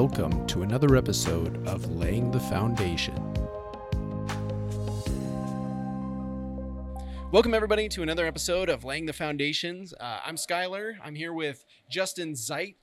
Welcome to another episode of Laying the Foundation. Welcome, everybody, to another episode of Laying the Foundations. Uh, I'm Skylar. I'm here with Justin Zajic.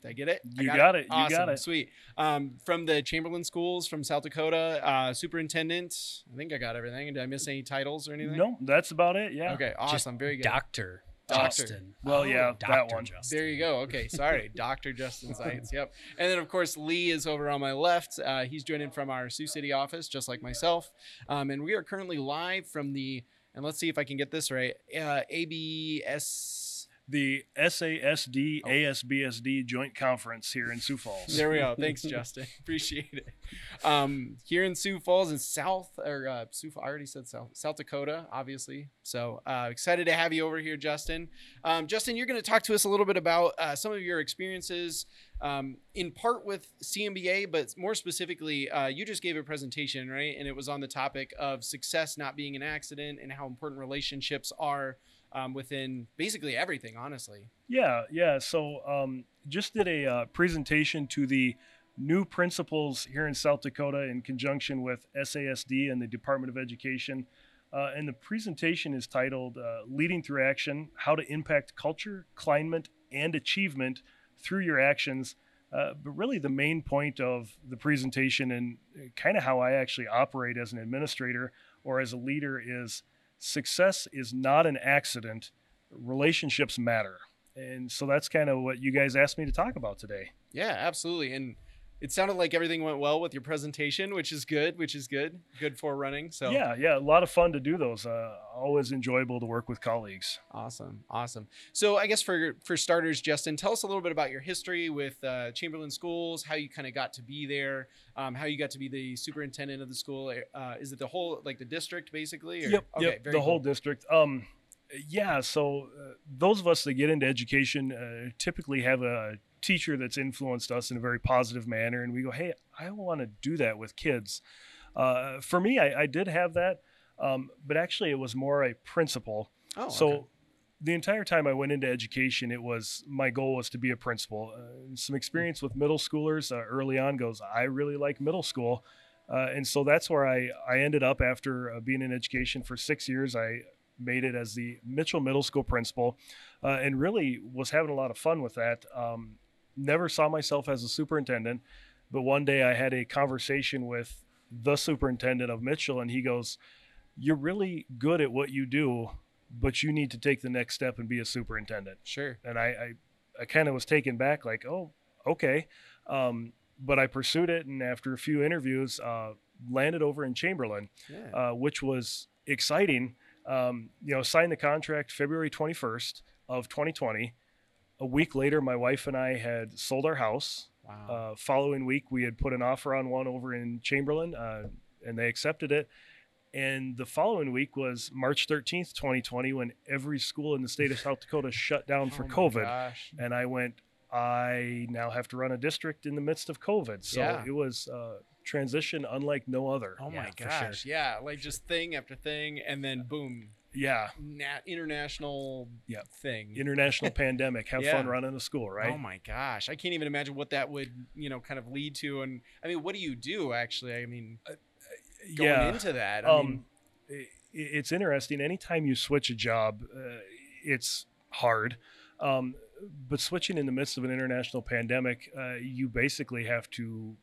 Did I get it? You got it. You got Awesome. it. Sweet. Um, from the Chamberlain Schools from South Dakota, uh, superintendent. I think I got everything. Did I miss any titles or anything? No, that's about it. Yeah. Okay, awesome. Very good. Doctor Doctor. Justin. Well, Oh, yeah, that one. Justin. There you go. Okay, sorry, Dr. Justin Zajic. Yep. And then, of course, Lee is over on my left. Uh, he's joining from our Sioux City office, just like myself. Um, and we are currently live from the, and let's see if I can get this right, uh, ABS. The SASD Oh. ASBSD Joint Conference here in Sioux Falls. There we go. Thanks, Justin. Appreciate it. Um, here in Sioux Falls in South, or uh, Sioux, I already said South, South Dakota, obviously. So uh, excited to have you over here, Justin. Um, Justin, you're going to talk to us a little bit about uh, some of your experiences, um, in part with CMBA, but more specifically, uh, you just gave a presentation, right? And it was on the topic of success not being an accident and how important relationships are um, within basically everything, honestly. Yeah, yeah. So um, just did a uh, presentation to the new principals here in South Dakota in conjunction with SASD and the Department of Education. Uh, and the presentation is titled uh, Leading Through Action How to Impact Culture, Climate, and Achievement Through Your Actions. Uh, but really, the main point of the presentation and kind of how I actually operate as an administrator or as a leader is success is not an accident, relationships matter. And so that's kind of what you guys asked me to talk about today. Yeah, absolutely. And it sounded like everything went well with your presentation, which is good, which is good. Good for running. So Yeah, yeah, a lot of fun to do those. Uh, always enjoyable to work with colleagues. awesome. Awesome. So I guess for for starters, Justin, tell us a little bit about your history with uh, Chamberlain Schools, how you kind of got to be there, um, how you got to be the superintendent of the school. Uh, is it the whole like the district basically? Or? Yep, Okay, yep, very the whole district. Um, yeah, so uh, those of us that get into education uh, typically have a teacher that's influenced us in a very positive manner, and we go, "Hey, I want to do that with kids." Uh, for me, I, I did have that, um, but actually, it was more a principle. Oh, so okay. the entire time I went into education, it was my goal was to be a principal. Uh, some experience with middle schoolers uh, early on goes, I really like middle school. Uh, and so that's where I, I ended up after uh, being in education for six years. I made it as the Mitchell Middle School principal uh, and really was having a lot of fun with that. Um, never saw myself as a superintendent, but one day I had a conversation with the superintendent of Mitchell, and he goes, You're really good at what you do, but you need to take the next step and be a superintendent. sure. And I, I, I kind of was taken back, like, oh, okay. Um, but I pursued it, and after a few interviews, uh, landed over in Chamberlain, Yeah. uh, which was exciting. Um, you know, signed the contract February 21st of 2020. A week later, my wife and I had sold our house. wow. Uh, following week, we had put an offer on one over in Chamberlain, uh, and they accepted it. And the following week was March 13th, 2020, when every school in the state of South Dakota shut down for Oh COVID. gosh. And I went, I now have to run a district in the midst of COVID. So Yeah. it was uh, transition unlike no other. Oh Yeah, my for sure. gosh. Yeah. Like just thing after thing, and then boom, Yeah. nat- international Yeah. thing. International pandemic. Have fun running a school, right? Oh my gosh, I can't even imagine what that would, you know, kind of lead to. And I mean, what do you do actually? I mean, going yeah. into that, I um, mean, i- it's interesting. Anytime you switch a job, uh, it's hard. Um, but switching in the midst of an international pandemic, uh, you basically have to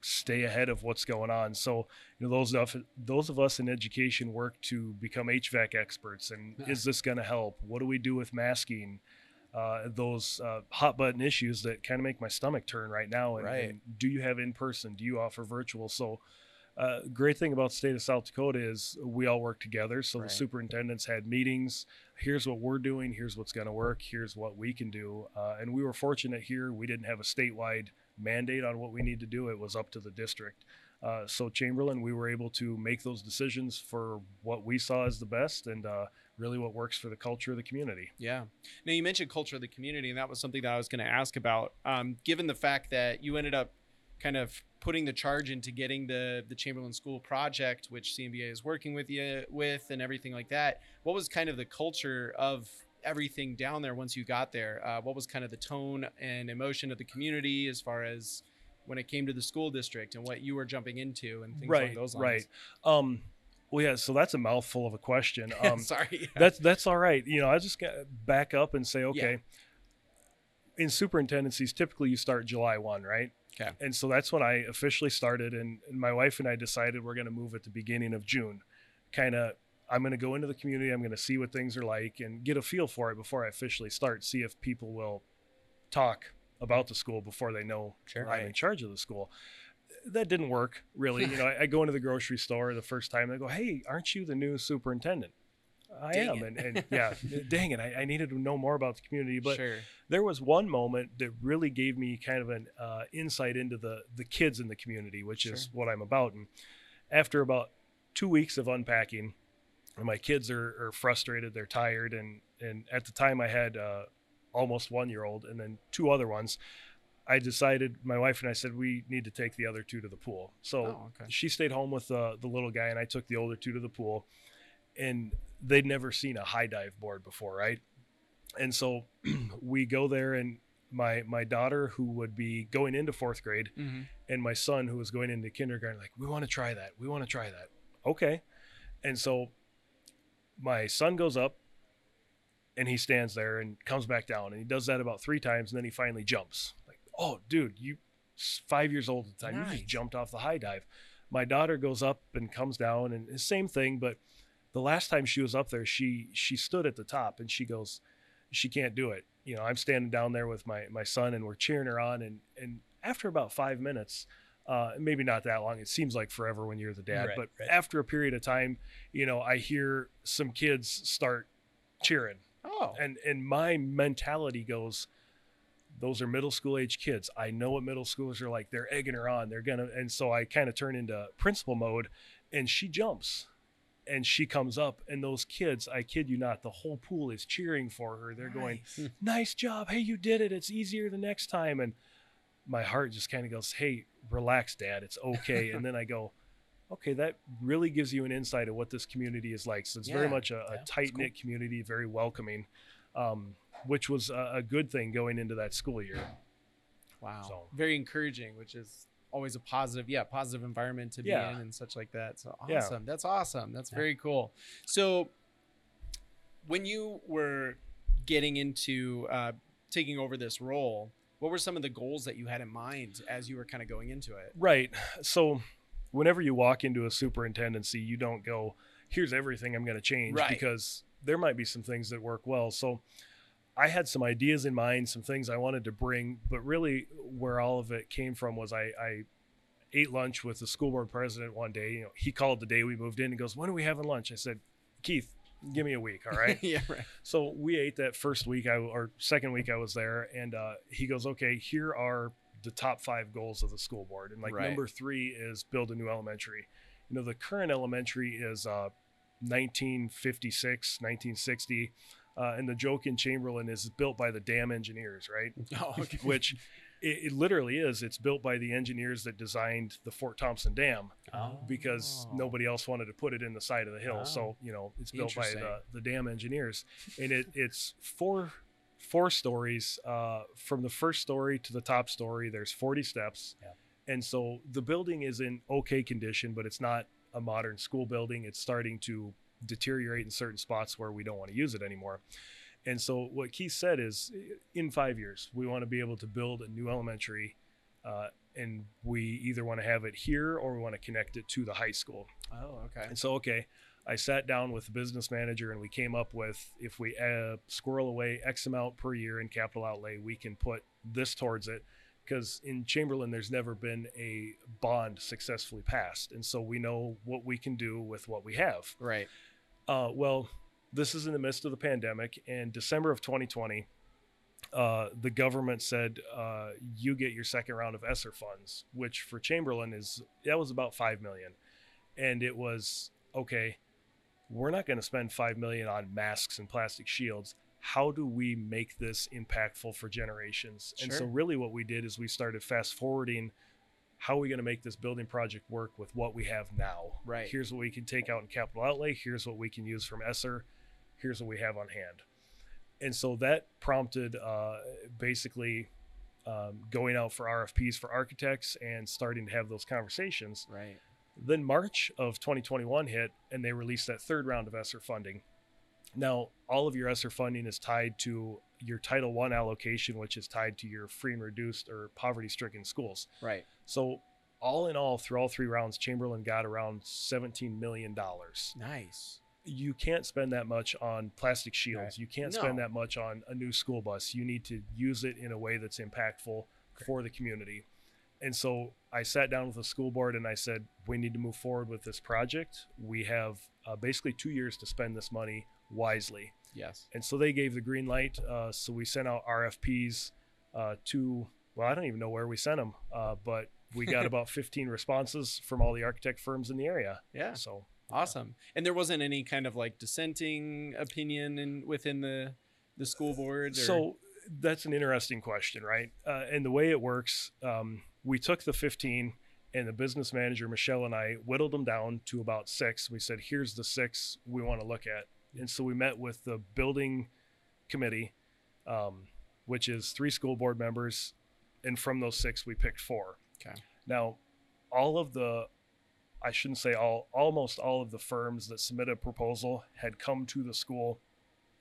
stay ahead of what's going on. So, you know, those of those of us in education work to become HVAC experts. And is this going to help? What do we do with masking? Uh, those uh, hot button issues that kind of make my stomach turn right now. And, Right. and do you have in person? Do you offer virtual? So, uh, great thing about the state of South Dakota is we all work together. So Right. the superintendents had meetings. Here's what we're doing. Here's what's going to work. Here's what we can do. Uh, and we were fortunate here. We didn't have a statewide mandate on what we need to do. It was up to the district. Uh, so Chamberlain, we were able to make those decisions for what we saw as the best and uh, really what works for the culture of the community. yeah. Now you mentioned culture of the community, and that was something that I was going to ask about. Um, given the fact that you ended up kind of putting the charge into getting the the Chamberlain School project, which CMBA is working with you with, and everything like that. What was kind of the culture of everything down there once you got there? Uh, what was kind of the tone and emotion of the community as far as when it came to the school district and what you were jumping into and things right, along those lines? right. Um, well, yeah. So that's a mouthful of a question. Um, Sorry. that's that's all right. You know, I just got back up and say, okay. In superintendencies, typically you start July one, right? Okay. And so that's when I officially started, and, and my wife and I decided we're going to move at the beginning of June. Kind of, I'm going to go into the community. I'm going to see what things are like and get a feel for it before I officially start. See if people will talk about the school before they know Sure. I'm in charge of the school. That didn't work really. you know, I, I go into the grocery store the first time. They go, "Hey, aren't you the new superintendent?" I Dang am, and, and yeah, dang it, I, I needed to know more about the community. But sure. there was one moment that really gave me kind of an uh, insight into the the kids in the community, which is what I'm about. And after about two weeks of unpacking, and my kids are, are frustrated, they're tired, and and at the time I had uh, almost one year old, and then two other ones. I decided, my wife and I said we need to take the other two to the pool. So Oh, okay. she stayed home with uh, the little guy, and I took the older two to the pool. And they'd never seen a high dive board before, right? And so we go there, and my my daughter, who would be going into fourth grade, hmm and my son, who was going into kindergarten, like, we want to try that. We want to try that. Okay. And so my son goes up, and he stands there and comes back down, and he does that about three times, and then he finally jumps. Like, oh, dude, you five years old at the time, you just jumped off the high dive. My daughter goes up and comes down, and the same thing, but the last time she was up there, she she stood at the top, and she goes, she can't do it. You know, I'm standing down there with my my son, and we're cheering her on, and and after about five minutes. Uh, maybe not that long. It seems like forever when you're the dad, Right, but right. after a period of time, you know, I hear some kids start cheering, Oh. and and my mentality goes those are middle school age kids i know what middle schoolers are like they're egging her on they're gonna and so i kind of turn into principal mode and she jumps and she comes up and those kids i kid you not the whole pool is cheering for her they're going Nice. nice job hey you did it it's easier the next time and my heart just kind of goes hey relax dad it's okay and then i go okay that really gives you an insight of what this community is like so it's very much a, yeah, a tight knit community very welcoming um, which was a, a good thing going into that school year Wow. So- Very encouraging, which is always a positive, yeah, positive environment to be Yeah. in and such like that. So Yeah. awesome. That's awesome. That's Yeah. very cool. So when you were getting into uh, taking over this role, what were some of the goals that you had in mind as you were kind of going into it? right so whenever you walk into a superintendency you don't go here's everything i'm going to change Right. because there might be some things that work well so i had some ideas in mind some things i wanted to bring but really where all of it came from was i, I ate lunch with the school board president one day you know he called the day we moved in and goes when are we having lunch i said keith give me a week all right yeah, right. So we ate that first week, I or second week I was there, and uh, he goes, "Okay, here are the top five goals of the school board, and like Right. number three is build a new elementary. You know, the current elementary is uh, 1956, 1960, uh, and the joke in Chamberlain is built by the dam engineers, right? Oh, okay. Which it, it literally is. It's built by the engineers that designed the Fort Thompson Dam because Oh. nobody else wanted to put it in the side of the hill. Oh. So you know it's built by the, the dam engineers, and it it's four four stories. Uh, from the first story to the top story, there's 40 steps, Yeah. and so the building is in okay condition, but it's not a modern school building. It's starting to deteriorate in certain spots where we don't want to use it anymore. And so what Keith said is, in five years, we want to be able to build a new elementary. Uh, and we either want to have it here or we want to connect it to the high school. Oh, okay. And so, okay, I sat down with the business manager and we came up with if we uh, squirrel away X amount per year in capital outlay, we can put this towards it. Because in Chamberlain, there's never been a bond successfully passed. And so we know what we can do with what we have. Right. Uh, well, this is in the midst of the pandemic. In December of 2020, uh, the government said uh, you get your second round of ESSER funds, which for Chamberlain is that was about five million, and it was okay. We're not going to spend five million on masks and plastic shields. How do we make this impactful for generations? And so, really, what we did is we started fast forwarding. How are we going to make this building project work with what we have now? Right. Here's what we can take out in capital outlay. Here's what we can use from ESSER. Here's what we have on hand. and so that prompted uh, basically um, going out for RFPs for architects and starting to have those conversations. Right. Then March of 2021 hit, and they released that third round of ESSER funding. Now, all of your ESSER funding is tied to your Title One allocation, which is tied to your free and reduced or poverty-stricken schools. Right. So, all in all, through all three rounds, Chamberlain got around 17 million dollars. Nice. You can't spend that much on plastic shields. Right. You can't spend that much on a new school bus. You need to use it in a way that's impactful for the community. And so I sat down with the school board and I said, we need to move forward with this project. We have uh, basically two years to spend this money wisely. Yes. And so they gave the green light. Uh, so we sent out RFPs uh, to, well, I don't even know where we sent them, uh, but we got about 15 responses from all the architect firms in the area. Yeah. So Awesome. And there wasn't any kind of like dissenting opinion in within the the school board. Or, So that's an interesting question, right? Uh, and the way it works, um, we took the 15 and the business manager, Michelle, and I whittled them down to about six. We said, here's the six we want to look at. And so we met with the building committee, um, which is three school board members. And from those six, we picked four. Okay. Now, all of the, I shouldn't say all, almost all of the firms that submitted a proposal had come to the school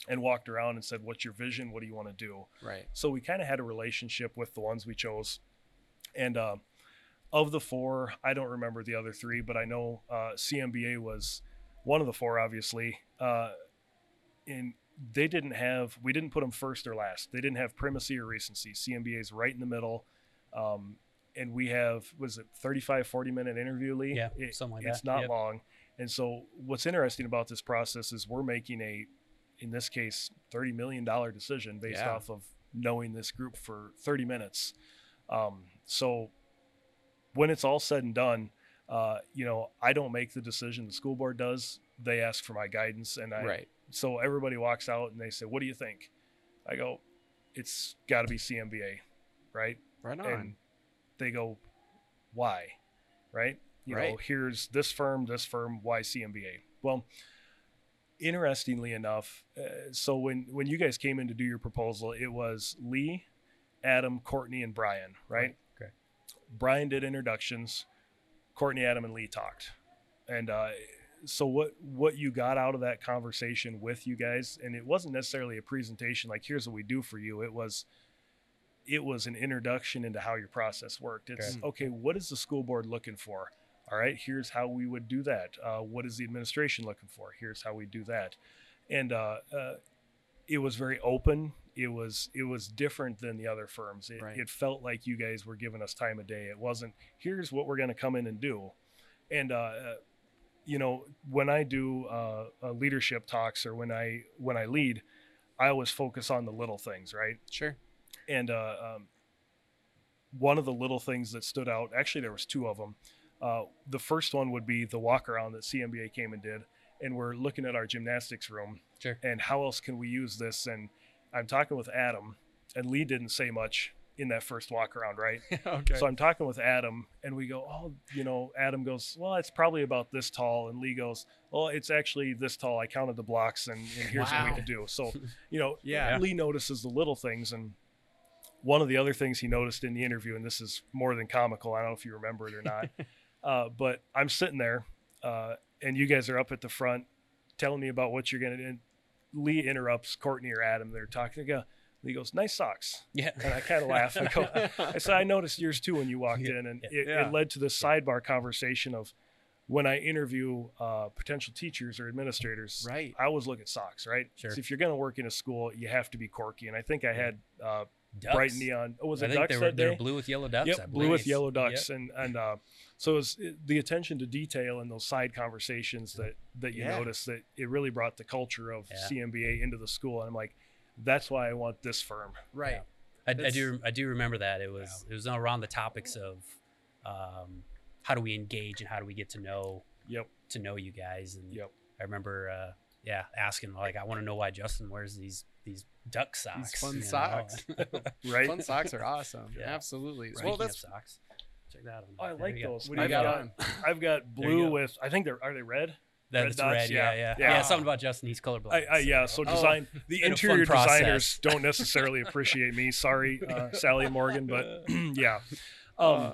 and walked around and said, What's your vision? What do you want to do? right. So we kind of had a relationship with the ones we chose. And uh, of the four, I don't remember the other three, but I know uh, CMBA was one of the four, obviously. Uh, and they didn't have, we didn't put them first or last. They didn't have primacy or recency. CMBA is right in the middle. Um, and we have, was it 35, 40 minute interview, Lee? Yeah, It- something like that. It's that. not Yep. long. And so what's interesting about this process is we're making a, in this case, $30 million decision based Yeah. off of knowing this group for 30 minutes. Um, so when it's all said and done, uh, you know, I don't make the decision. The school board does. They ask for my guidance, and I. right. So everybody walks out and they say, "What do you think?" I go, "It's got to be CMBA, right?" Right on. And they go, "Why?" Right? You know, Right. here's this firm, this firm, why CMBA? Well, interestingly enough, uh, so when when you guys came in to do your proposal, it was Lee, Adam, Courtney, and Brian, right? Okay. Brian did introductions. Courtney, Adam, and Lee talked, and uh, so what what you got out of that conversation with you guys, and it wasn't necessarily a presentation like here's what we do for you. It was it was an introduction into how your process worked. It's Okay. okay. What is the school board looking for? All right, here's how we would do that. Uh, what is the administration looking for? Here's how we do that. And uh, uh, it was very open. It was it was different than the other firms. It, Right. it felt like you guys were giving us time of day. It wasn't here's what we're going to come in and do. And uh, uh, you know when I do uh, uh, leadership talks or when I when I lead, I always focus on the little things, right? Sure. And uh, um, one of the little things that stood out actually there was two of them uh, the first one would be the walk around that cmba came and did and we're looking at our gymnastics room Sure. and how else can we use this and i'm talking with adam and lee didn't say much in that first walk around right okay. so i'm talking with adam and we go oh you know adam goes well it's probably about this tall and lee goes well it's actually this tall i counted the blocks and, and here's what we could do so you know Yeah. lee notices the little things and one of the other things he noticed in the interview and this is more than comical i don't know if you remember it or not uh, but i'm sitting there uh, and you guys are up at the front telling me about what you're going to do and lee interrupts courtney or adam they're talking they go Lee goes, "Nice socks," Yeah. and I kind of laugh. I go, I said, I noticed yours too when you walked Yeah, in, and yeah. it, Yeah. it led to this sidebar conversation of when I interview uh, potential teachers or administrators. Right. I always look at socks, right? Sure. So if you're going to work in a school, you have to be quirky, and I think I had uh, Ducks. bright neon. Oh, was I it think ducks they were, that they were day? blue with yellow ducks. I Yep, blue with believe. yellow Yep. ducks, and and uh, so it was the attention to detail and those side conversations that that you Yeah. notice that it really brought the culture of Yeah. CMBA into the school, and I'm like, that's why I want this firm. right. I, I do. I do remember that it was it was around the topics of um, how do we engage and how do we get to know Yep. to know you guys. And Yep. I remember, uh, yeah, asking like, I want to know why Justin wears these these duck socks. fun you know? socks. Right. Fun socks are awesome. Yeah. Absolutely. Speaking Well, that's socks. Check that out. Oh, I like you go. those. what do you I've got got, on? I've got blue go. with I think they're are they red? That, Red that's dots, red. Yeah, yeah. yeah, Yeah. yeah. Something about Justin. He's colorblind. I, I, yeah, so Oh. design the Been a fun interior designers don't necessarily appreciate me. Sorry, uh, Sally and Morgan, but yeah. Um, Uh,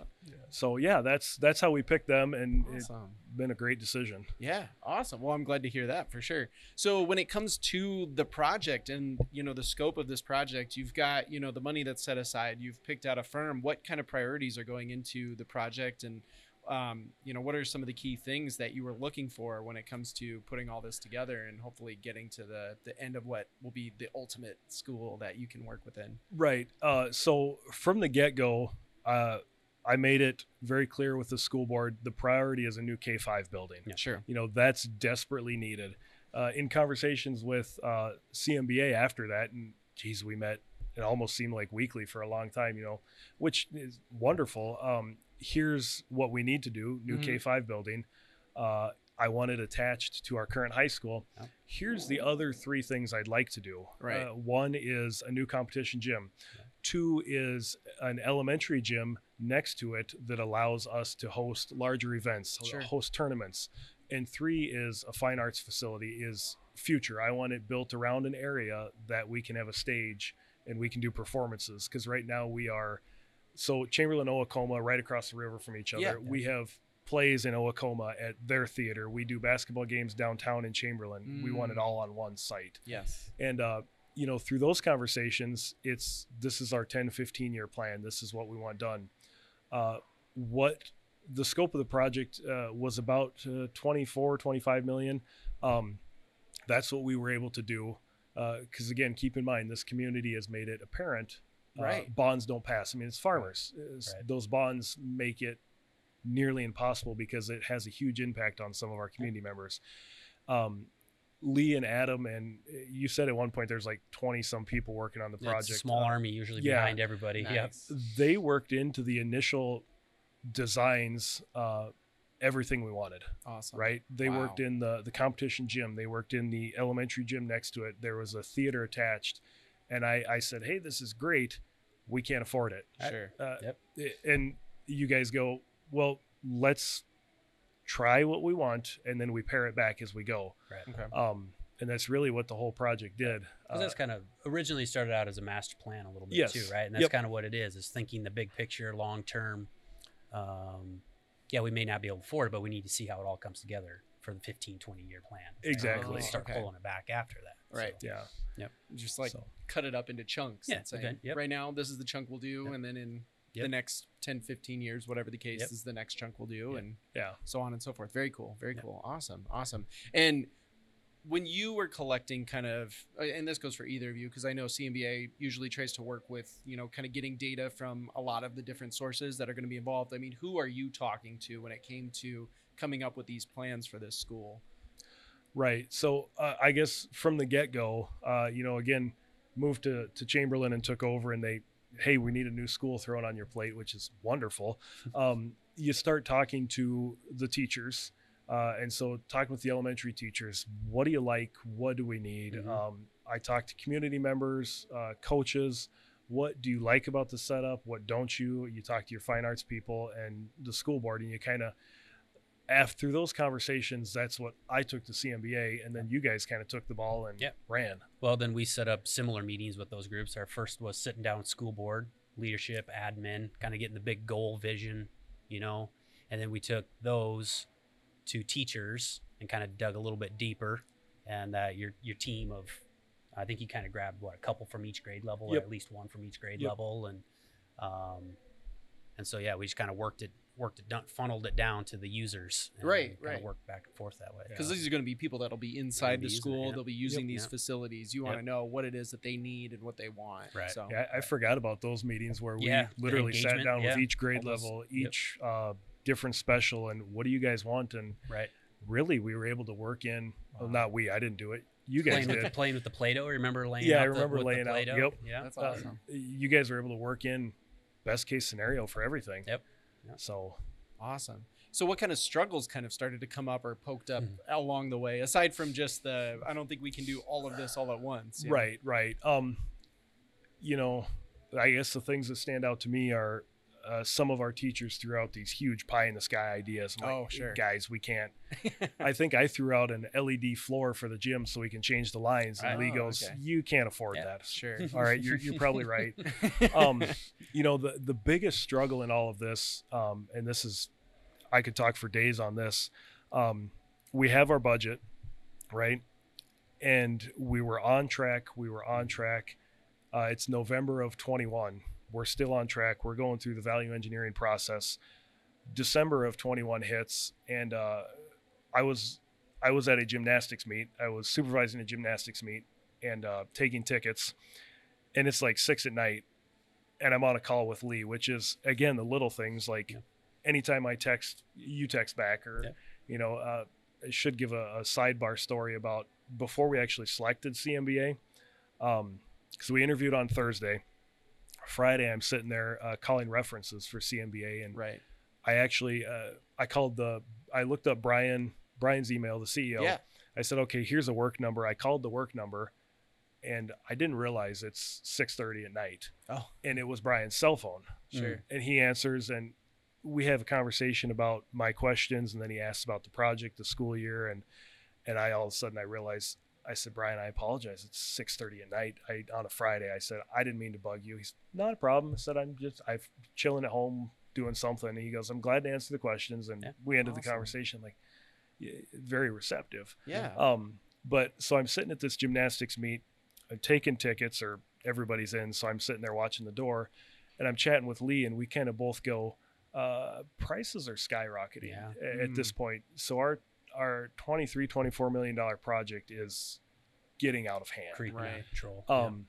so yeah, that's that's how we picked them, and it's awesome. been a great decision. Yeah, awesome. Well, I'm glad to hear that for sure. So when it comes to the project and you know the scope of this project, you've got you know the money that's set aside. You've picked out a firm. What kind of priorities are going into the project, and um, you know what are some of the key things that you were looking for when it comes to putting all this together and hopefully getting to the the end of what will be the ultimate school that you can work within. Right. Uh, so from the get go, uh, I made it very clear with the school board the priority is a new K five building. Yeah. Sure. you know that's desperately needed uh, in conversations with uh, cmba after that and geez we met it almost seemed like weekly for a long time you know which is wonderful um, here's what we need to do new Mhm. k5 building uh, i want it attached to our current high school Yeah. here's the other three things i'd like to do Right. uh, one is a new competition gym Two is an elementary gym next to it that allows us to host larger events, Sure. host tournaments. And three is a fine arts facility is future. I want it built around an area that we can have a stage and we can do performances because right now we are so Chamberlain Oacoma right across the river from each other. Yeah. We have plays in Oacoma at their theater. We do basketball games downtown in Chamberlain. We want it Mm. all on one site Yes. and uh, you know through those conversations it's this is our 10 15 year plan this is what we want done uh, what the scope of the project uh, was about uh, 24 25 million. Um, that's what we were able to do because again keep in mind this community has made it apparent uh, Right. bonds don't pass. I mean it's farmers. It's- Right. those bonds make it nearly impossible because it has a huge impact on some of our community members. Um, Lee and Adam, and uh, you said at one point there's like 20 some people working on the Yeah, it's a project. small Uh, army usually yeah. behind everybody. Yeah. They worked into the initial designs uh, everything we wanted, Awesome. right? They Wow. worked in the, the competition gym, they worked in the elementary gym next to it. There was a theater attached. And I, I said, hey, this is great. We can't afford it. Sure. Uh, Yep. And you guys go, well, let's try what we want, and then we pare it back as we go. Right. Okay. Um, and that's really what the whole project did. 'Cause Uh, that's kind of originally started out as a master plan a little bit Yes. too, right? And that's Yep. kind of what it is: is thinking the big picture, long term. Um, yeah, we may not be able to afford it, but we need to see how it all comes together for the 15, 20 year plan. right? Exactly. And start Okay. pulling it back after that. Right. So, yeah. Just like So- cut it up into chunks. Yeah, say, okay, yep. right now, this is the chunk we'll do. Yep. And then in the next 10, 15 years, whatever the case Yep. is, the next chunk we'll do. Yep. And Yeah. so on and so forth. Very cool. Very Yep. cool. Awesome. Awesome. And when you were collecting kind of, uh, and this goes for either of you, because I know CMBA usually tries to work with, you know, kind of getting data from a lot of the different sources that are going to be involved. I mean, who are you talking to when it came to coming up with these plans for this school? Right. So uh, I guess from the get go, uh, you know, again, moved to, to Chamberlain and took over, and they, hey, we need a new school thrown on your plate, which is wonderful. Um, you start talking to the teachers. Uh, and so talking with the elementary teachers, what do you like? What do we need? Mhm. Um, I talked to community members, uh, coaches. What do you like about the setup? What don't you? You talk to your fine arts people and the school board, and you kind of after those conversations, that's what I took to CMBA, and then you guys kind of took the ball and Yep. ran. Well, then we set up similar meetings with those groups. Our first was sitting down with school board, leadership, admin, kind of getting the big goal vision, you know, and then we took those to teachers and kind of dug a little bit deeper. And uh, your your team of, I think you kind of grabbed what a couple from each grade level, or at least one from each grade Yep. level, and um, and so yeah, we just kind of worked it, worked it, down, funneled it down to the users, and Right, kinda right. worked back and forth that way. because these are going to be people that'll be inside be the using it, school. yeah. They'll be using Yep. these Yeah. facilities. You want to Yep. know what it is that they need and what they want. Right. So Yeah, I, I forgot about those meetings where we Yeah, literally sat engagement, down with each grade all those- level, yep. each uh, different special, and what do you guys want? And right. really, we were able to work in. Well, not we. I didn't do it. You guys playing with, the, did. playing with the Play-Doh. Remember laying? Yeah, out I remember the laying out- yep. Yeah. That's Uh, awesome. you guys were able to work in best case scenario for everything. Yep. Yep. So Awesome. So, what kind of struggles kind of started to come up or poked up Mhm. along the way, aside from just the I don't think we can do all of this all at once. you know? Right, right. Um, you know, I guess the things that stand out to me are uh, some of our teachers threw out these huge pie in the sky ideas. I'm like, Oh, sure. guys, we can't. I think I threw out an LED floor for the gym so we can change the lines, and Lee Oh, goes, okay. "You can't afford Yeah. that." sure. All right, you're you're probably right. Um, you know, the the biggest struggle in all of this, um, and this is, I could talk for days on this. Um, we have our budget, right? And we were on track. We were on track. Uh, it's November of 21. We're still on track. We're going through the value engineering process. December of 21 hits, and uh, I was I was at a gymnastics meet. I was supervising a gymnastics meet and uh, taking tickets, and it's like six at night, and I'm on a call with Lee, which is again the little things like Yeah. anytime I text, you text back, or Yeah. you know, uh, I should give a, a sidebar story about before we actually selected CMBA, because we interviewed on Thursday. Friday, I'm sitting there uh, calling references for CMBA, and right. I actually uh, I called the I looked up Brian Brian's email, the CEO. Yeah. I said, okay, here's a work number. I called the work number, and I didn't realize it's 6:30 at night, Oh, and it was Brian's cell phone. sure. And he answers, and we have a conversation about my questions, and then he asks about the project, the school year, and and I all of a sudden I realized I said, Brian, I apologize. It's 6:30 at night. I on a Friday. I said I didn't mean to bug you. He's not a problem. I said I'm just I'm chilling at home doing something. And he goes, I'm glad to answer the questions, and Yeah. we ended the conversation like very receptive. Yeah. Um, but so I'm sitting at this gymnastics meet, I'm taking tickets or everybody's in. So I'm sitting there watching the door and I'm chatting with Lee and we kind of both go, uh, prices are skyrocketing Yeah. at this point. So our, our 23, 24 million dollar project is getting out of hand. creeping out Right. of control. Um,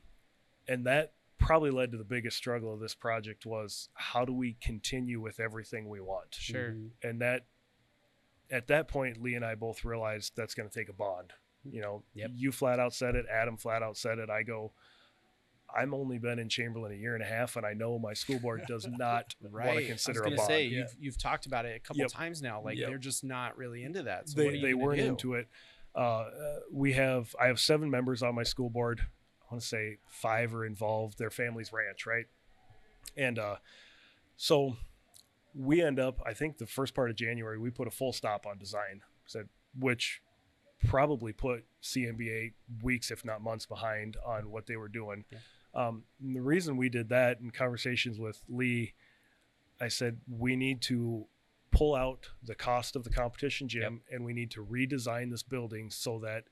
and that probably led to the biggest struggle of this project was how do we continue with everything we want? Sure. Mhm. and that at that point lee and i both realized that's going to take a bond you know Yep. you flat out said it adam flat out said it i go i'm only been in chamberlain a year and a half and i know my school board does not want Right. to consider I was a bond say Yeah. you've you've talked about it a couple Yep. times now. Like Yep. they're just not really into that. So they, they weren't do? into it uh, uh, we have i have seven members on my school board i want to say five are involved their family's ranch right and uh, so we end up i think the first part of january we put a full stop on design said which probably put cmba weeks if not months behind on what they were doing Yeah. um, and the reason we did that in conversations with lee i said we need to pull out the cost of the competition gym and we need to redesign this building so that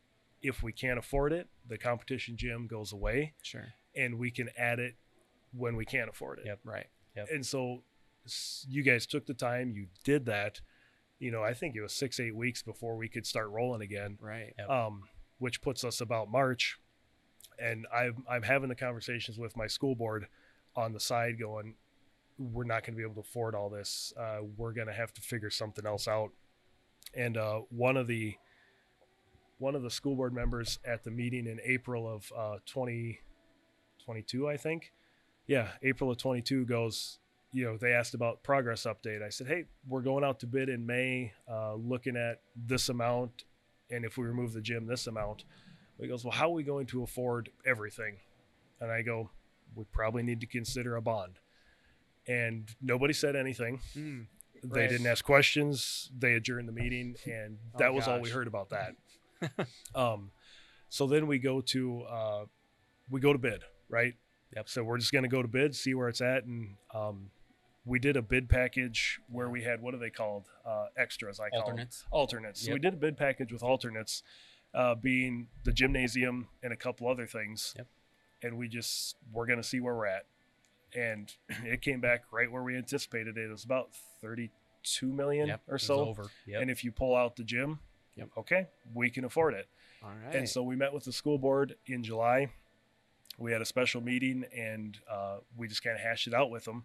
if we can't afford it the competition gym goes away Sure. and we can add it when we can't afford it Yep. Right. Yep. and so you guys took the time you did that you know i think it was six eight weeks before we could start rolling again. Right. Yep. um, which puts us about march. And I'm, I'm having the conversations with my school board on the side going we're not going to be able to afford all this. Uh, we're going to have to figure something else out. And uh, one of the one of the school board members at the meeting in april of uh, 2022 i think. Yeah april of 22 goes you know they asked about progress update. I said hey we're going out to bid in may uh, looking at this amount and if we remove the gym this amount. He goes well how are we going to afford everything? And i go we probably need to consider a bond. And nobody said anything. Mm. they Right. didn't ask questions. They adjourned the meeting and Oh, that was all we heard about that. Um so then we go to uh we go to bid right? Yep. so we're just going to go to bid see where it's at and um we did a bid package where we had what are they called uh extras i call 'em Alternates. alternates. So we did a bid package with alternates, uh, being the gymnasium and a couple other things. Yep. And we just we're gonna see where we're at, and it came back right where we anticipated it. It was about thirty-two million Yep. or so. over. Yep. And if you pull out the gym, Yep. okay, we can afford it. All right. And so we met with the school board in July. We had a special meeting and uh, we just kind of hashed it out with them.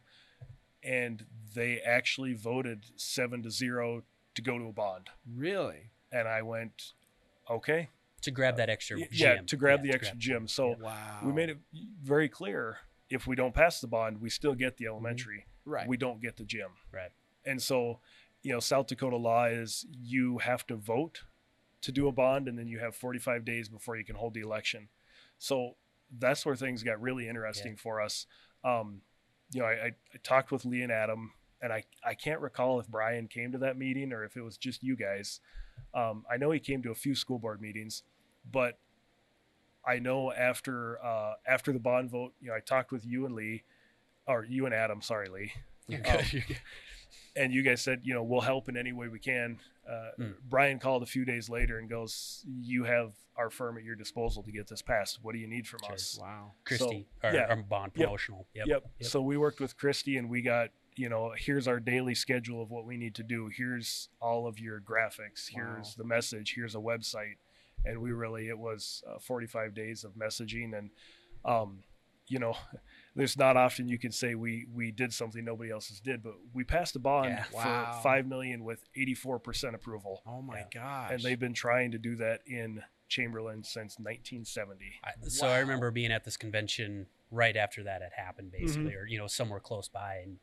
And they actually voted seven to zero to go to a bond. really. And I went, okay. to grab that extra Y- gym. Yeah, to grab the to extra grab- gym. So Wow. we made it very clear if we don't pass the bond, we still get the Mm-hmm. elementary. right. We don't get the gym. Right. And so, you know, South Dakota law is you have to vote to do a bond and then you have 45 days before you can hold the election. So that's where things got really interesting for us. Um, you know, I, I, I talked with Lee and Adam, and I, I can't recall if Brian came to that meeting or if it was just you guys. Um, I know he came to a few school board meetings, but I know after uh, after the bond vote, you know, I talked with you and Lee, or you and Adam, sorry, Lee, You're and you guys said, you know, we'll help in any way we can. Uh, Mm. Brian called a few days later and goes, "You have our firm at your disposal to get this passed. What do you need from us?" Wow. Christy, So, our, yeah. our bond promotional. Yep. Yep. So we worked with Christy and we got, you know, here's our daily schedule of what we need to do. Here's all of your graphics. Here's the message. Here's a website. And we really, it was uh, 45 days of messaging. And, um, you know, there's not often you can say we we did something nobody else has did, but we passed a bond Yeah. for Wow. five million with 84% approval, Oh my Yeah. gosh. and they've been trying to do that in Chamberlain since 1970. I, so I remember being at this convention right after that had happened, basically, Mm-hmm. or you know, somewhere close by, and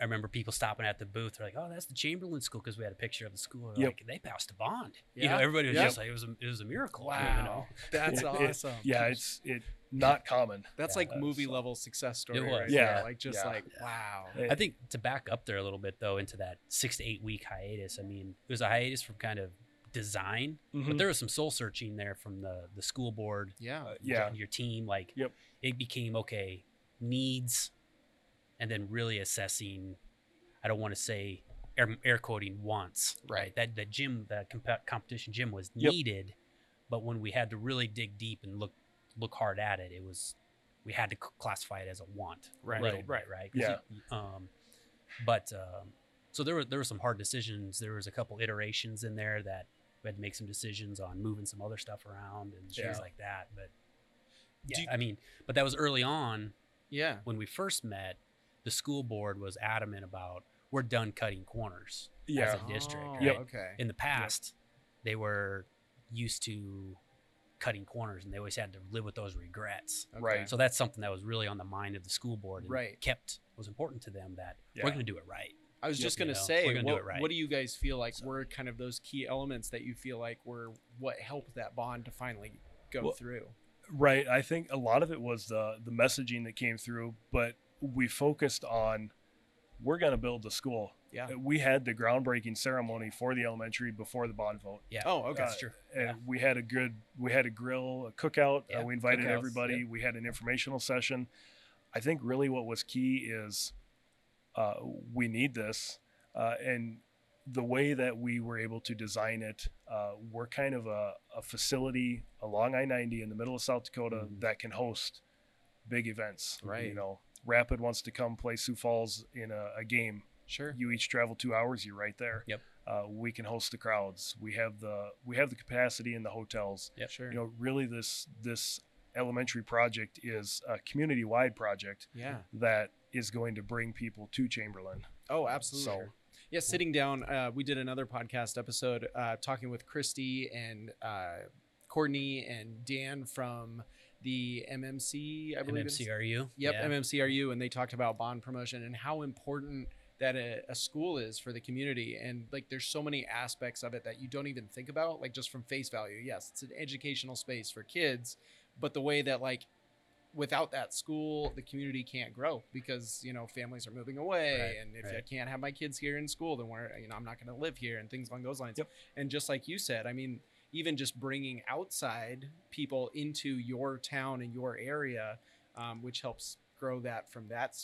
I remember people stopping at the booth. They're like, "Oh, that's the Chamberlain School," because we had a picture of the school. Yep. Like they passed a bond. You know, everybody was Yep. just like, "It was a, it was a miracle." wow. You know? That's It- it- awesome. Yeah, it's it not common. That's Yeah, like uh, movie level success story. Right yeah. Like just Yeah. like wow. I think to back up there a little bit though into that six to eight week hiatus. I mean, it was a hiatus from kind of design, but Mhm. there was some soul searching there from the the school board Yeah. Uh, yeah. your team like Yep. it became okay needs and then really assessing i don't want to say air, air quoting wants Right. that the gym the comp- competition gym was Yep. needed but when we had to really dig deep and look look hard at it it was we had to c- classify it as a want Right, right right, bit, right 'Cause Yeah. you- um but um so there were there were some hard decisions there was a couple iterations in there that we had to make some decisions on moving some other stuff around and things Yeah. like that but yeah, you- I mean, but that was early on Yeah. when we first met. The school board was adamant about we're done cutting corners Yeah. as a district. Oh, Right? Yep. Okay. In the past, they were used to cutting corners, and they always had to live with those regrets. Okay. Right. So that's something that was really on the mind of the school board, and Right. kept was important to them that Yeah. we're going to do it right. I was Yep. just gonna say, we're gonna do what, it right. what do you guys feel like were kind of those key elements that you feel like were what helped that bond to finally go Well, through? Right. I think a lot of it was the the messaging that came through, but we focused on we're going to build the school. Yeah. We had the groundbreaking ceremony for the elementary before the bond vote. Yeah. Oh, okay. Uh, true. And Yeah. we had a good we had a grill, a cookout. Yeah, uh, we invited cookouts, everybody. yeah. We had an informational session. I think really what was key is uh, we need this, uh, and the way that we were able to design it, uh, we're kind of a, a facility along I ninety in the middle of South Dakota Mhm. that can host big events. Right. You know, Rapid wants to come play Sioux Falls in a, a game Sure. you each travel two hours you're right there Yep. uh, we can host the crowds we have the we have the capacity in the hotels Yep. Sure. you know really this this elementary project is a community wide project yeah. that is going to bring people to chamberlain Oh, absolutely. So- yeah, sitting down, uh, we did another podcast episode uh, talking with Christy and uh, Courtney and Dan from the MMC, I believe. MMCRU. Yep, Yeah. MMCRU, and they talked about bond promotion and how important that a, a school is for the community. And like, there's so many aspects of it that you don't even think about, like just from face value. Yes, it's an educational space for kids, but the way that like without that school, the community can't grow because you know families are moving away, Right, and if I can't have my kids here in school, then where you know I'm not going to live here, and things along those lines. Yep. And just like you said, I mean, even just bringing outside people into your town and your area, um, which helps grow that from that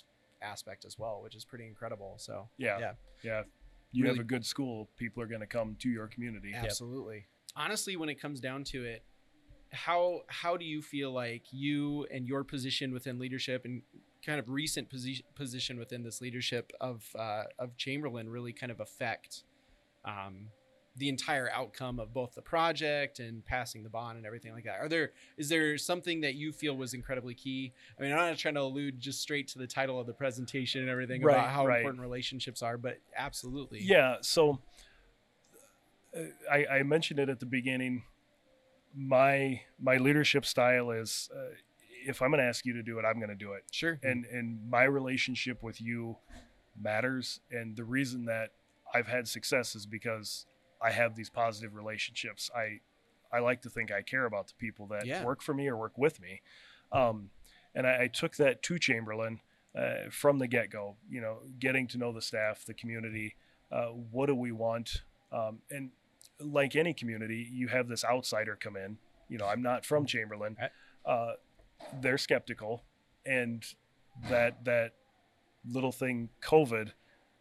aspect as well, which is pretty incredible. So yeah Yeah. yeah you Really- have a good school people are going to come to your community absolutely. Honestly, when it comes down to it, how how do you feel like you and your position within leadership and kind of recent position position within this leadership of uh, of Chamberlain really kind of affect um, the entire outcome of both the project and passing the bond and everything like that? Are there is there something that you feel was incredibly key? I mean, I'm not trying to allude just straight to the title of the presentation and everything Right, about how right. important relationships are, but absolutely, Yeah. So uh, I, I mentioned it at the beginning. My my leadership style is uh, if I'm going to ask you to do it, I'm going to do it. sure, And and my relationship with you matters. And the reason that I've had success is because I have these positive relationships. I I like to think I care about the people that Yeah. work for me or work with me. Um, and I, I took that to Chamberlain. uh, from the get-go you know getting to know the staff the community uh, what do we want um, and like any community you have this outsider come in you know i'm not from chamberlain uh, they're skeptical and that that little thing covid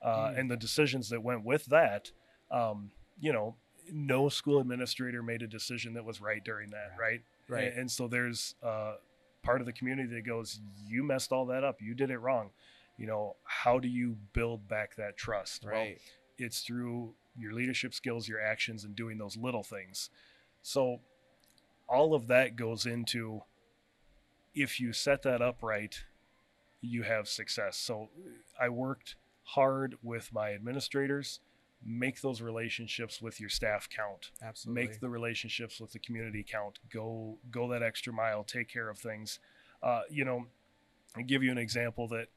uh, Mm. and the decisions that went with that um, you know no school administrator made a decision that was right during that right. Right. and, and so there's uh, part of the community that goes you messed all that up. You did it wrong. You know how do you build back that trust? Well, Right. it's through your leadership skills your actions and doing those little things. So all of that goes into if you set that up right you have success. So i worked hard with my administrators make those relationships with your staff count. Absolutely. make the relationships with the community count. Go go that extra mile. Take care of things. Uh, you know i give you an example that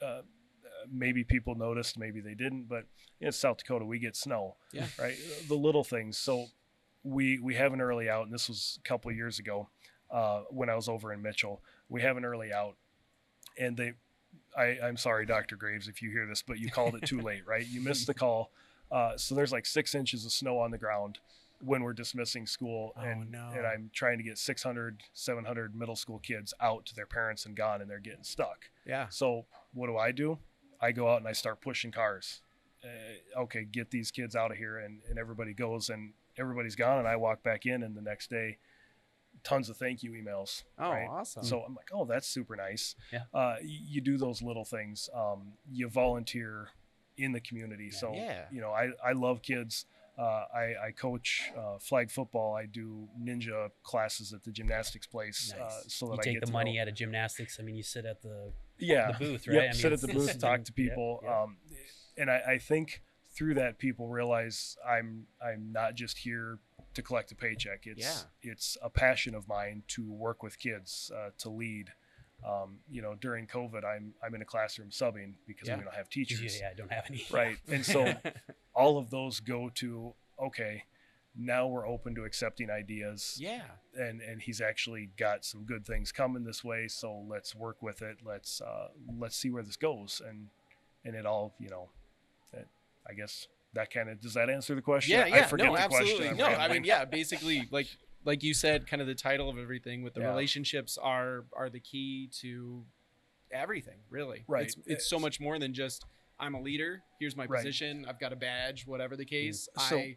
uh, maybe people noticed maybe they didn't but in south dakota we get snow Yeah. right? The little things. So we we have an early out and this was a couple of years ago uh, when i was over in mitchell. We have an early out and they I, i'm sorry dr graves if you hear this but you called it too late right? You missed the call uh, so there's like six inches of snow on the ground when we're dismissing school Oh, and, no. and i'm trying to get 600 700 middle school kids out to their parents and gone and they're getting stuck Yeah. so what do i do i go out and i start pushing cars uh, okay get these kids out of here and, and everybody goes and everybody's gone and i walk back in and the next day tons of thank you emails Oh, right? awesome. so i'm like oh that's super nice Yeah. uh, you do those little things um, you volunteer in the community so Yeah. you know i, I love kids uh, I, I coach uh, flag football. I do ninja classes at the gymnastics place, uh, so that you I take get the money know- out of gymnastics. I mean, you sit at the yeah, the booth, Yep, right? I mean, sit at the booth, talk to Yeah, people, yeah. Um, and I, I think through that people realize I'm I'm not just here to collect a paycheck. It's it's a passion of mine to work with kids, uh, to lead. Um, you know, during COVID, I'm I'm in a classroom subbing because Yeah. we don't have teachers, yeah, I don't have any. right? And so all of those go to okay. Now we're open to accepting ideas yeah. and and he's actually got some good things coming this way so let's work with it let's uh let's see where this goes and and it all you know it, i guess that kind of does that answer the question Yeah, I yeah, forget no, the absolutely. question. I'm No, I mean, yeah, basically, like like you said, kind of the title of everything with the Yeah. relationships are are the key to everything, really. Right. It's, it's so much more than just I'm a leader. Here's my Right. position. I've got a badge. Whatever the case. So- I,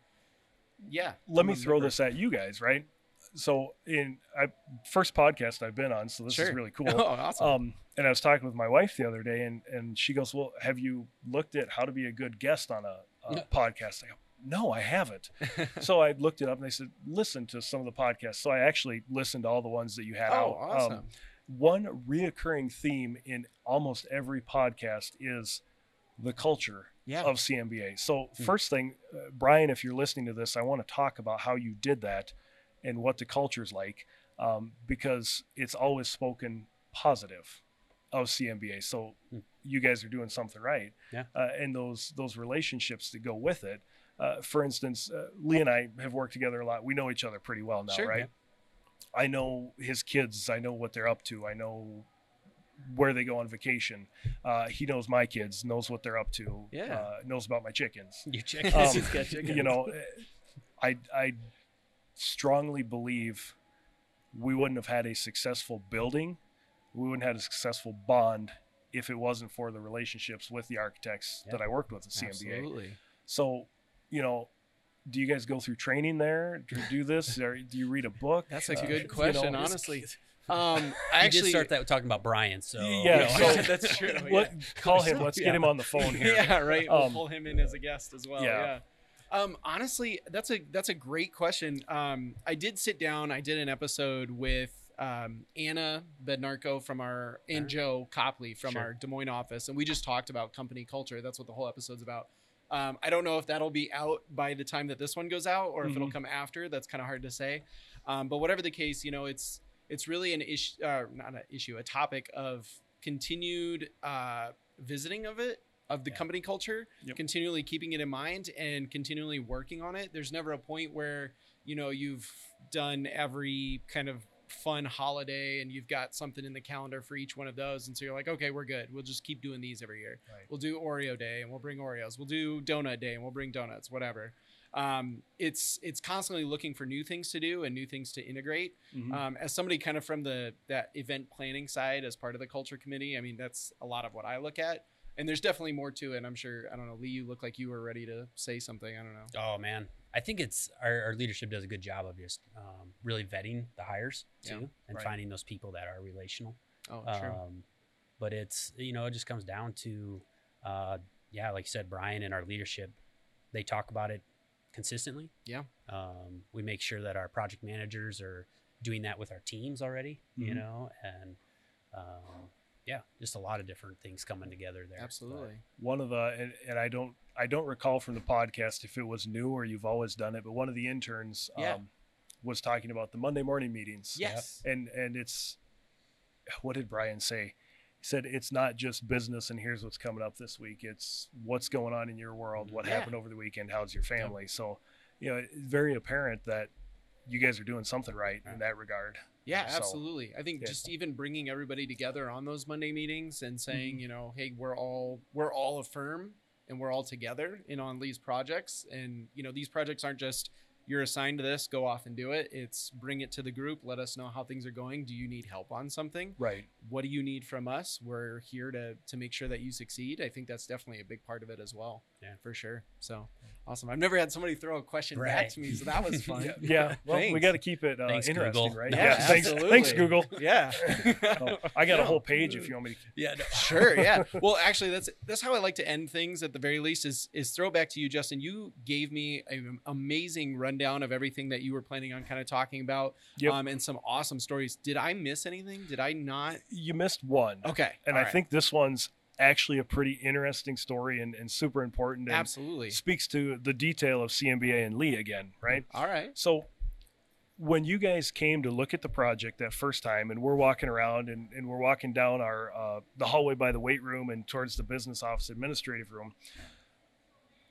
yeah. let me I'm a throw this at you guys right so in I, first podcast i've been on so this is really cool Oh, awesome. um and i was talking with my wife the other day and and she goes well have you looked at how to be a good guest on a, a No. podcast i go no i haven't so I looked it up and they said, listen to some of the podcasts. So I actually listened to all the ones that you had oh, out. awesome. Um, one reoccurring theme in almost every podcast is the culture yeah. of CMBA. So Hmm. first thing, uh, Brian, if you're listening to this, I want to talk about how you did that and what the culture's like, um, because it's always spoken positive of CMBA. So Hmm. you guys are doing something right, Yeah. uh, and those those relationships that go with it. Uh, for instance, uh, Lee and I have worked together a lot. We know each other pretty well now, Sure, right? yeah. I know his kids. I know what they're up to. I know where they go on vacation. Uh, he knows my kids, knows what they're up to. Yeah. Uh, knows about my chickens. You check. Um, He's got chickens. you know, I I strongly believe we wouldn't have had a successful building. We wouldn't have had a successful bond if it wasn't for the relationships with the architects Yeah. that I worked with at CMBA. Absolutely. So, you know, do you guys go through training there to do this, or do you read a book? That's a Uh, good you question, know, honestly. Um, I I actually did start that talking about Brian. So Yeah, Yeah, so- that's true. Let, call him. Let's Yeah. get him on the phone here. Yeah, right. We'll Um, pull him in as a guest as well. yeah. Yeah. Um, honestly, that's a that's a great question. Um, I did sit down. I did an episode with um, Anna Bednarko from our and Joe Copley from Sure. our Des Moines office, and we just talked about company culture. That's what the whole episode's about. Um, I don't know if that'll be out by the time that this one goes out, or if it'll Mhm. come after. That's kind of hard to say. Um, but whatever the case, you know, it's it's really an issue, uh, not an issue, a topic of continued uh, visiting of it of the Yeah. company culture Yep. continually keeping it in mind and continually working on it there's never a point where you know you've done every kind of fun holiday and you've got something in the calendar for each one of those. And so you're like, okay, we're good. We'll just keep doing these every year. Right. We'll do Oreo day and we'll bring Oreos. We'll do donut day and we'll bring donuts, whatever. Um, it's it's constantly looking for new things to do and new things to integrate. Mhm. Um, as somebody kind of from the that event planning side, as part of the culture committee, I mean that's a lot of what I look at. And there's definitely more to it. I'm sure. I don't know, Lee. You look like you were ready to say something. I don't know. Oh man, I think it's our, our leadership does a good job of just um, really vetting the hires Yeah, too, and right. finding those people that are relational. Oh, true. Um, but it's you know it just comes down to, uh, yeah, like you said, Brian and our leadership, they talk about it consistently. Yeah. Um, we make sure that our project managers are doing that with our teams already. You Mhm. know, and um, yeah, just a lot of different things coming together there. But- Absolutely. one of the and, and I don't I don't recall from the podcast if it was new or you've always done it, but one of the interns Yeah. um, was talking about the Monday morning meetings. Yes. And and it's what did Brian say? He said it's not just business and here's what's coming up this week. It's what's going on in your world, what Yeah. happened over the weekend, how's your family. So, you know, it's very apparent that you guys are doing something right Yeah. in that regard. Yeah, So, absolutely. I think yeah. just even bringing everybody together on those Monday meetings and saying, Mm-hmm. you know, hey, we're all we're all a firm and we're all together in on these projects. And you know, these projects aren't just you're assigned to this, go off and do it. It's bring it to the group, let us know how things are going. Do you need help on something? Right. What do you need from us? We're here to to make sure that you succeed. I think that's definitely a big part of it as well. Yeah. for sure. So awesome. I've never had somebody throw a question back to me, so that was fun. Yeah. yeah. Well, we got to keep it uh, Thanks, interesting, Google. right? Yeah, Thanks, absolutely. thanks, Google. Yeah. Oh, I got No. a whole page if you want me to. Yeah. no. sure yeah well actually that's that's how i like to end things at the very least is is throw back to you justin you gave me an amazing rundown of everything that you were planning on kind of talking about Yep. um and some awesome stories did i miss anything did i not You missed one. okay And all I right. think this one's actually a pretty interesting story and, and super important and absolutely speaks to the detail of CMBA and Lee again, right? all right So when you guys came to look at the project that first time and we're walking around and, and we're walking down our uh, the hallway by the weight room and towards the business office administrative room,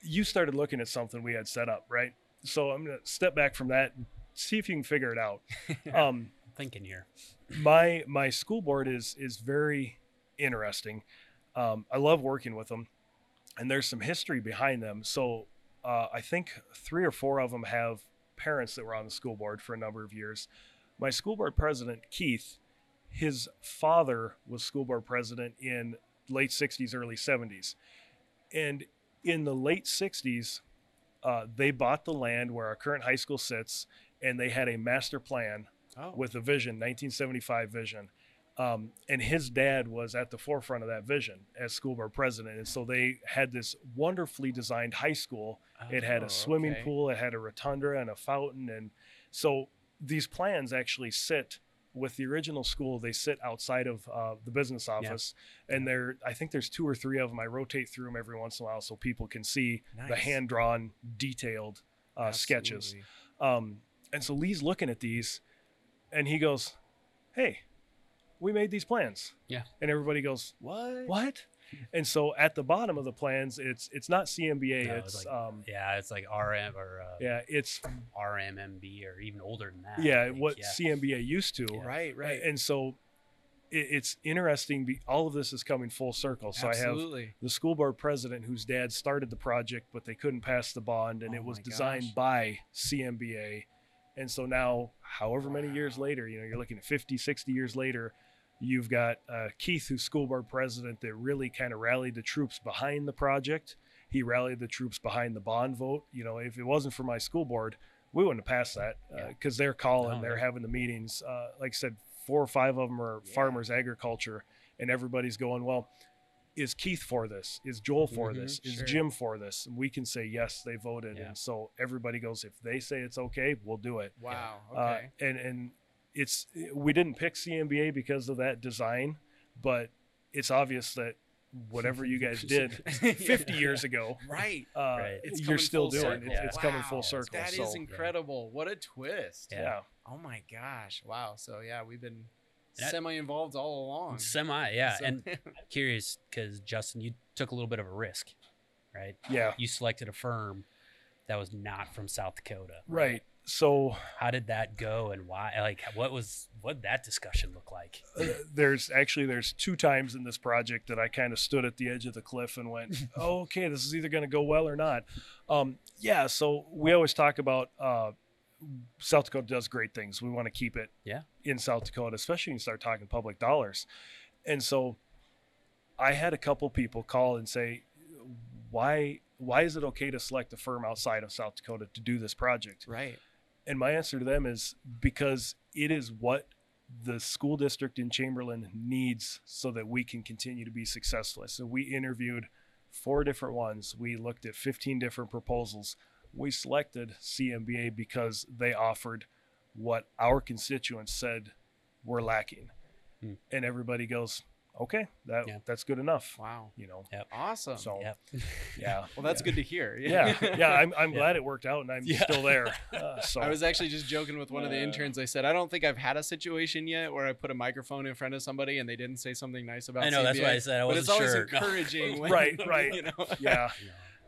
you started looking at something we had set up, right? So I'm gonna step back from that and see if you can figure it out. Um, thinking here. my my school board is is very interesting. Um, I love working with them, and there's some history behind them. So uh, I think three or four of them have parents that were on the school board for a number of years. My school board president Keith, his father was school board president in late '60s, early '70s, and in the late '60s, uh, they bought the land where our current high school sits, and they had a master plan oh with a vision, 1975 vision. Um, and his dad was at the forefront of that vision as school board president. And so they had this wonderfully designed high school. It had Oh, a swimming okay. pool, it had a rotunda and a fountain. And so these plans actually sit with the original school. They sit outside of uh, the business office, and there, I think there's two or three of them. I rotate through them every once in a while so people can see the hand drawn, detailed uh, sketches. Um, and so Lee's looking at these and he goes, Hey, we made these plans. Yeah. And everybody goes, what What? And so at the bottom of the plans, it's it's not CMBA. No, it's it's like- um Yeah, it's like RM or uh, yeah, it's RMMB or even older than that. Yeah, think, what yeah. CMBA used to. right right And so it, it's interesting. Be, all of this is coming full circle. So I have the school board president whose dad started the project, but they couldn't pass the bond, and Oh it was designed gosh. by CMBA. And so now, however many years later, you know, you're looking at 50, 60 years later, you've got uh, Keith, who's school board president, that really kind of rallied the troops behind the project. He rallied the troops behind the bond vote. You know, if it wasn't for my school board, we wouldn't have passed that because they're calling, No, they're having the meetings. Uh, like I said, four or five of them are Yeah. farmers agriculture, and everybody's going, well, is Keith for this? Is Joel for Mhm, this? Is sure. Jim for this? And we can say yes, they voted, Yeah. and so everybody goes, if they say it's okay, we'll do it. wow Uh, okay and and it's we didn't pick CMBA because of that design, but it's obvious that whatever you guys did 50 years ago, right uh, Right. It's you're still doing. circle. It's, it's coming full circle. That so is incredible. What a twist. Yeah. yeah, Oh my gosh. Wow. So yeah, we've been semi involved all along. Semi, yeah. So- And curious because Justin, you took a little bit of a risk, right? yeah, You selected a firm that was not from South Dakota. right. So How did that go and why? Like, what was what that discussion look like? uh, there's actually there's two times in this project that I kind of stood at the edge of the cliff and went, oh, okay, this is either going to go well or not. Um, yeah, so we always talk about uh, South Dakota does great things. We want to keep it Yeah. in South Dakota, especially when you start talking public dollars. And so I had a couple people call and say, why why is it okay to select a firm outside of South Dakota to do this project? Right. And my answer to them is because it is what the school district in Chamberlain needs so that we can continue to be successful. So we interviewed four different ones. We looked at 15 different proposals. We selected CMBA because they offered what our constituents said were lacking. Hmm. And everybody goes, okay, that, Yeah. that's good enough. Wow. You know, Awesome. so Yep. yeah. well, that's yeah. good to hear. Yeah. Yeah. I'm, I'm Yeah. glad it worked out and I'm Yeah. still there. Uh, so I was actually just joking with one of the interns. I said, I don't think I've had a situation yet where I put a microphone in front of somebody and they didn't say something nice about I know that's why I said I wasn't it's always sure. No. encouraging. when- Right, right. You know, yeah.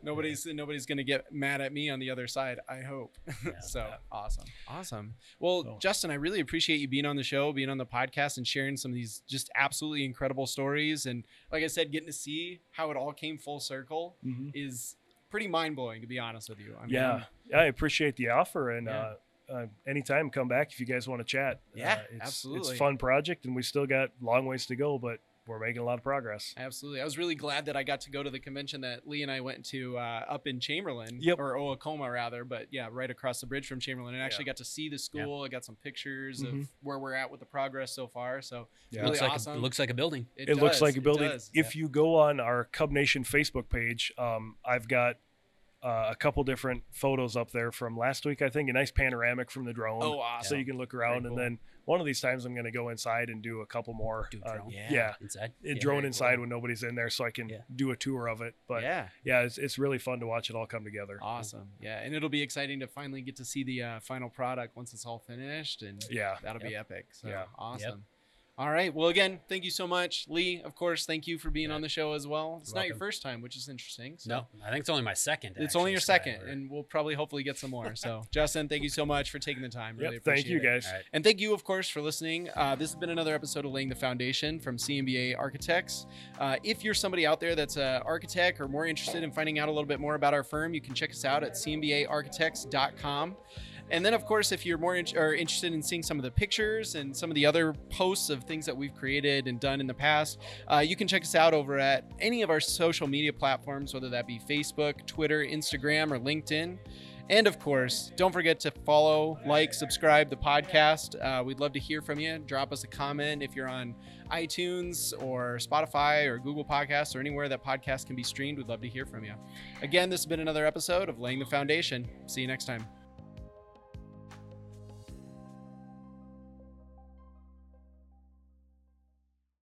Nobody's nobody's gonna get mad at me on the other side. I hope. Yeah. so Yeah. awesome, awesome. Well, So- Justin, I really appreciate you being on the show, being on the podcast, and sharing some of these just absolutely incredible stories. And like I said, getting to see how it all came full circle Mhm. is pretty mind blowing, to be honest with you. I mean, yeah, yeah, I appreciate the offer, and Yeah. uh, uh, anytime come back if you guys want to chat. Yeah, uh, it's, absolutely. It's a fun project, and we still got long ways to go, but we're making a lot of progress. Absolutely. I was really glad that I got to go to the convention that Lee and I went to uh, up in Chamberlain, Yep. or Oacoma rather, but yeah, right across the bridge from Chamberlain, and actually got to see the school. I got some pictures of Mhm. where we're at with the progress so far. So Yeah. really looks like awesome. a, it looks like a building. It, looks does, like a it building. does. If you go on our Cub Nation Facebook page, um, I've got uh, a couple different photos up there from last week. I think a nice panoramic from the drone, oh, awesome. so you can look around. cool. And then one of these times, I'm going to go inside and do a couple more. Do uh, drone. Yeah. yeah, Inside. Yeah. drone inside cool. when nobody's in there, so I can Yeah. do a tour of it. But yeah, yeah. it's, it's really fun to watch it all come together. Awesome. Yeah. And it'll be exciting to finally get to see the uh, final product once it's all finished. And Yeah. that'll be epic. So Yeah. awesome. All right. Well, again, thank you so much, Lee. Of course, thank you for being on the show as well. It's You're not your first time, which is interesting. So. No, I think it's only my second. It's only your second, never- and we'll probably hopefully get some more. So, Justin, thank you so much for taking the time. Really Yep, appreciate it. thank appreciate you it. guys. All right. And thank you, of course, for listening. Uh, this has been another episode of Laying the Foundation from CMBA Architects. Uh, if you're somebody out there that's an architect or more interested in finding out a little bit more about our firm, you can check us out at cmbaarchitects.com. And then, of course, if you're more in- interested in seeing some of the pictures and some of the other posts of things that we've created and done in the past, uh, you can check us out over at any of our social media platforms, whether that be Facebook, Twitter, Instagram, or LinkedIn. And of course, don't forget to follow, like, subscribe the podcast. Uh, we'd love to hear from you. Drop us a comment if you're on iTunes or Spotify or Google Podcasts or anywhere that podcast can be streamed. We'd love to hear from you. Again, this has been another episode of Laying the Foundation. See you next time.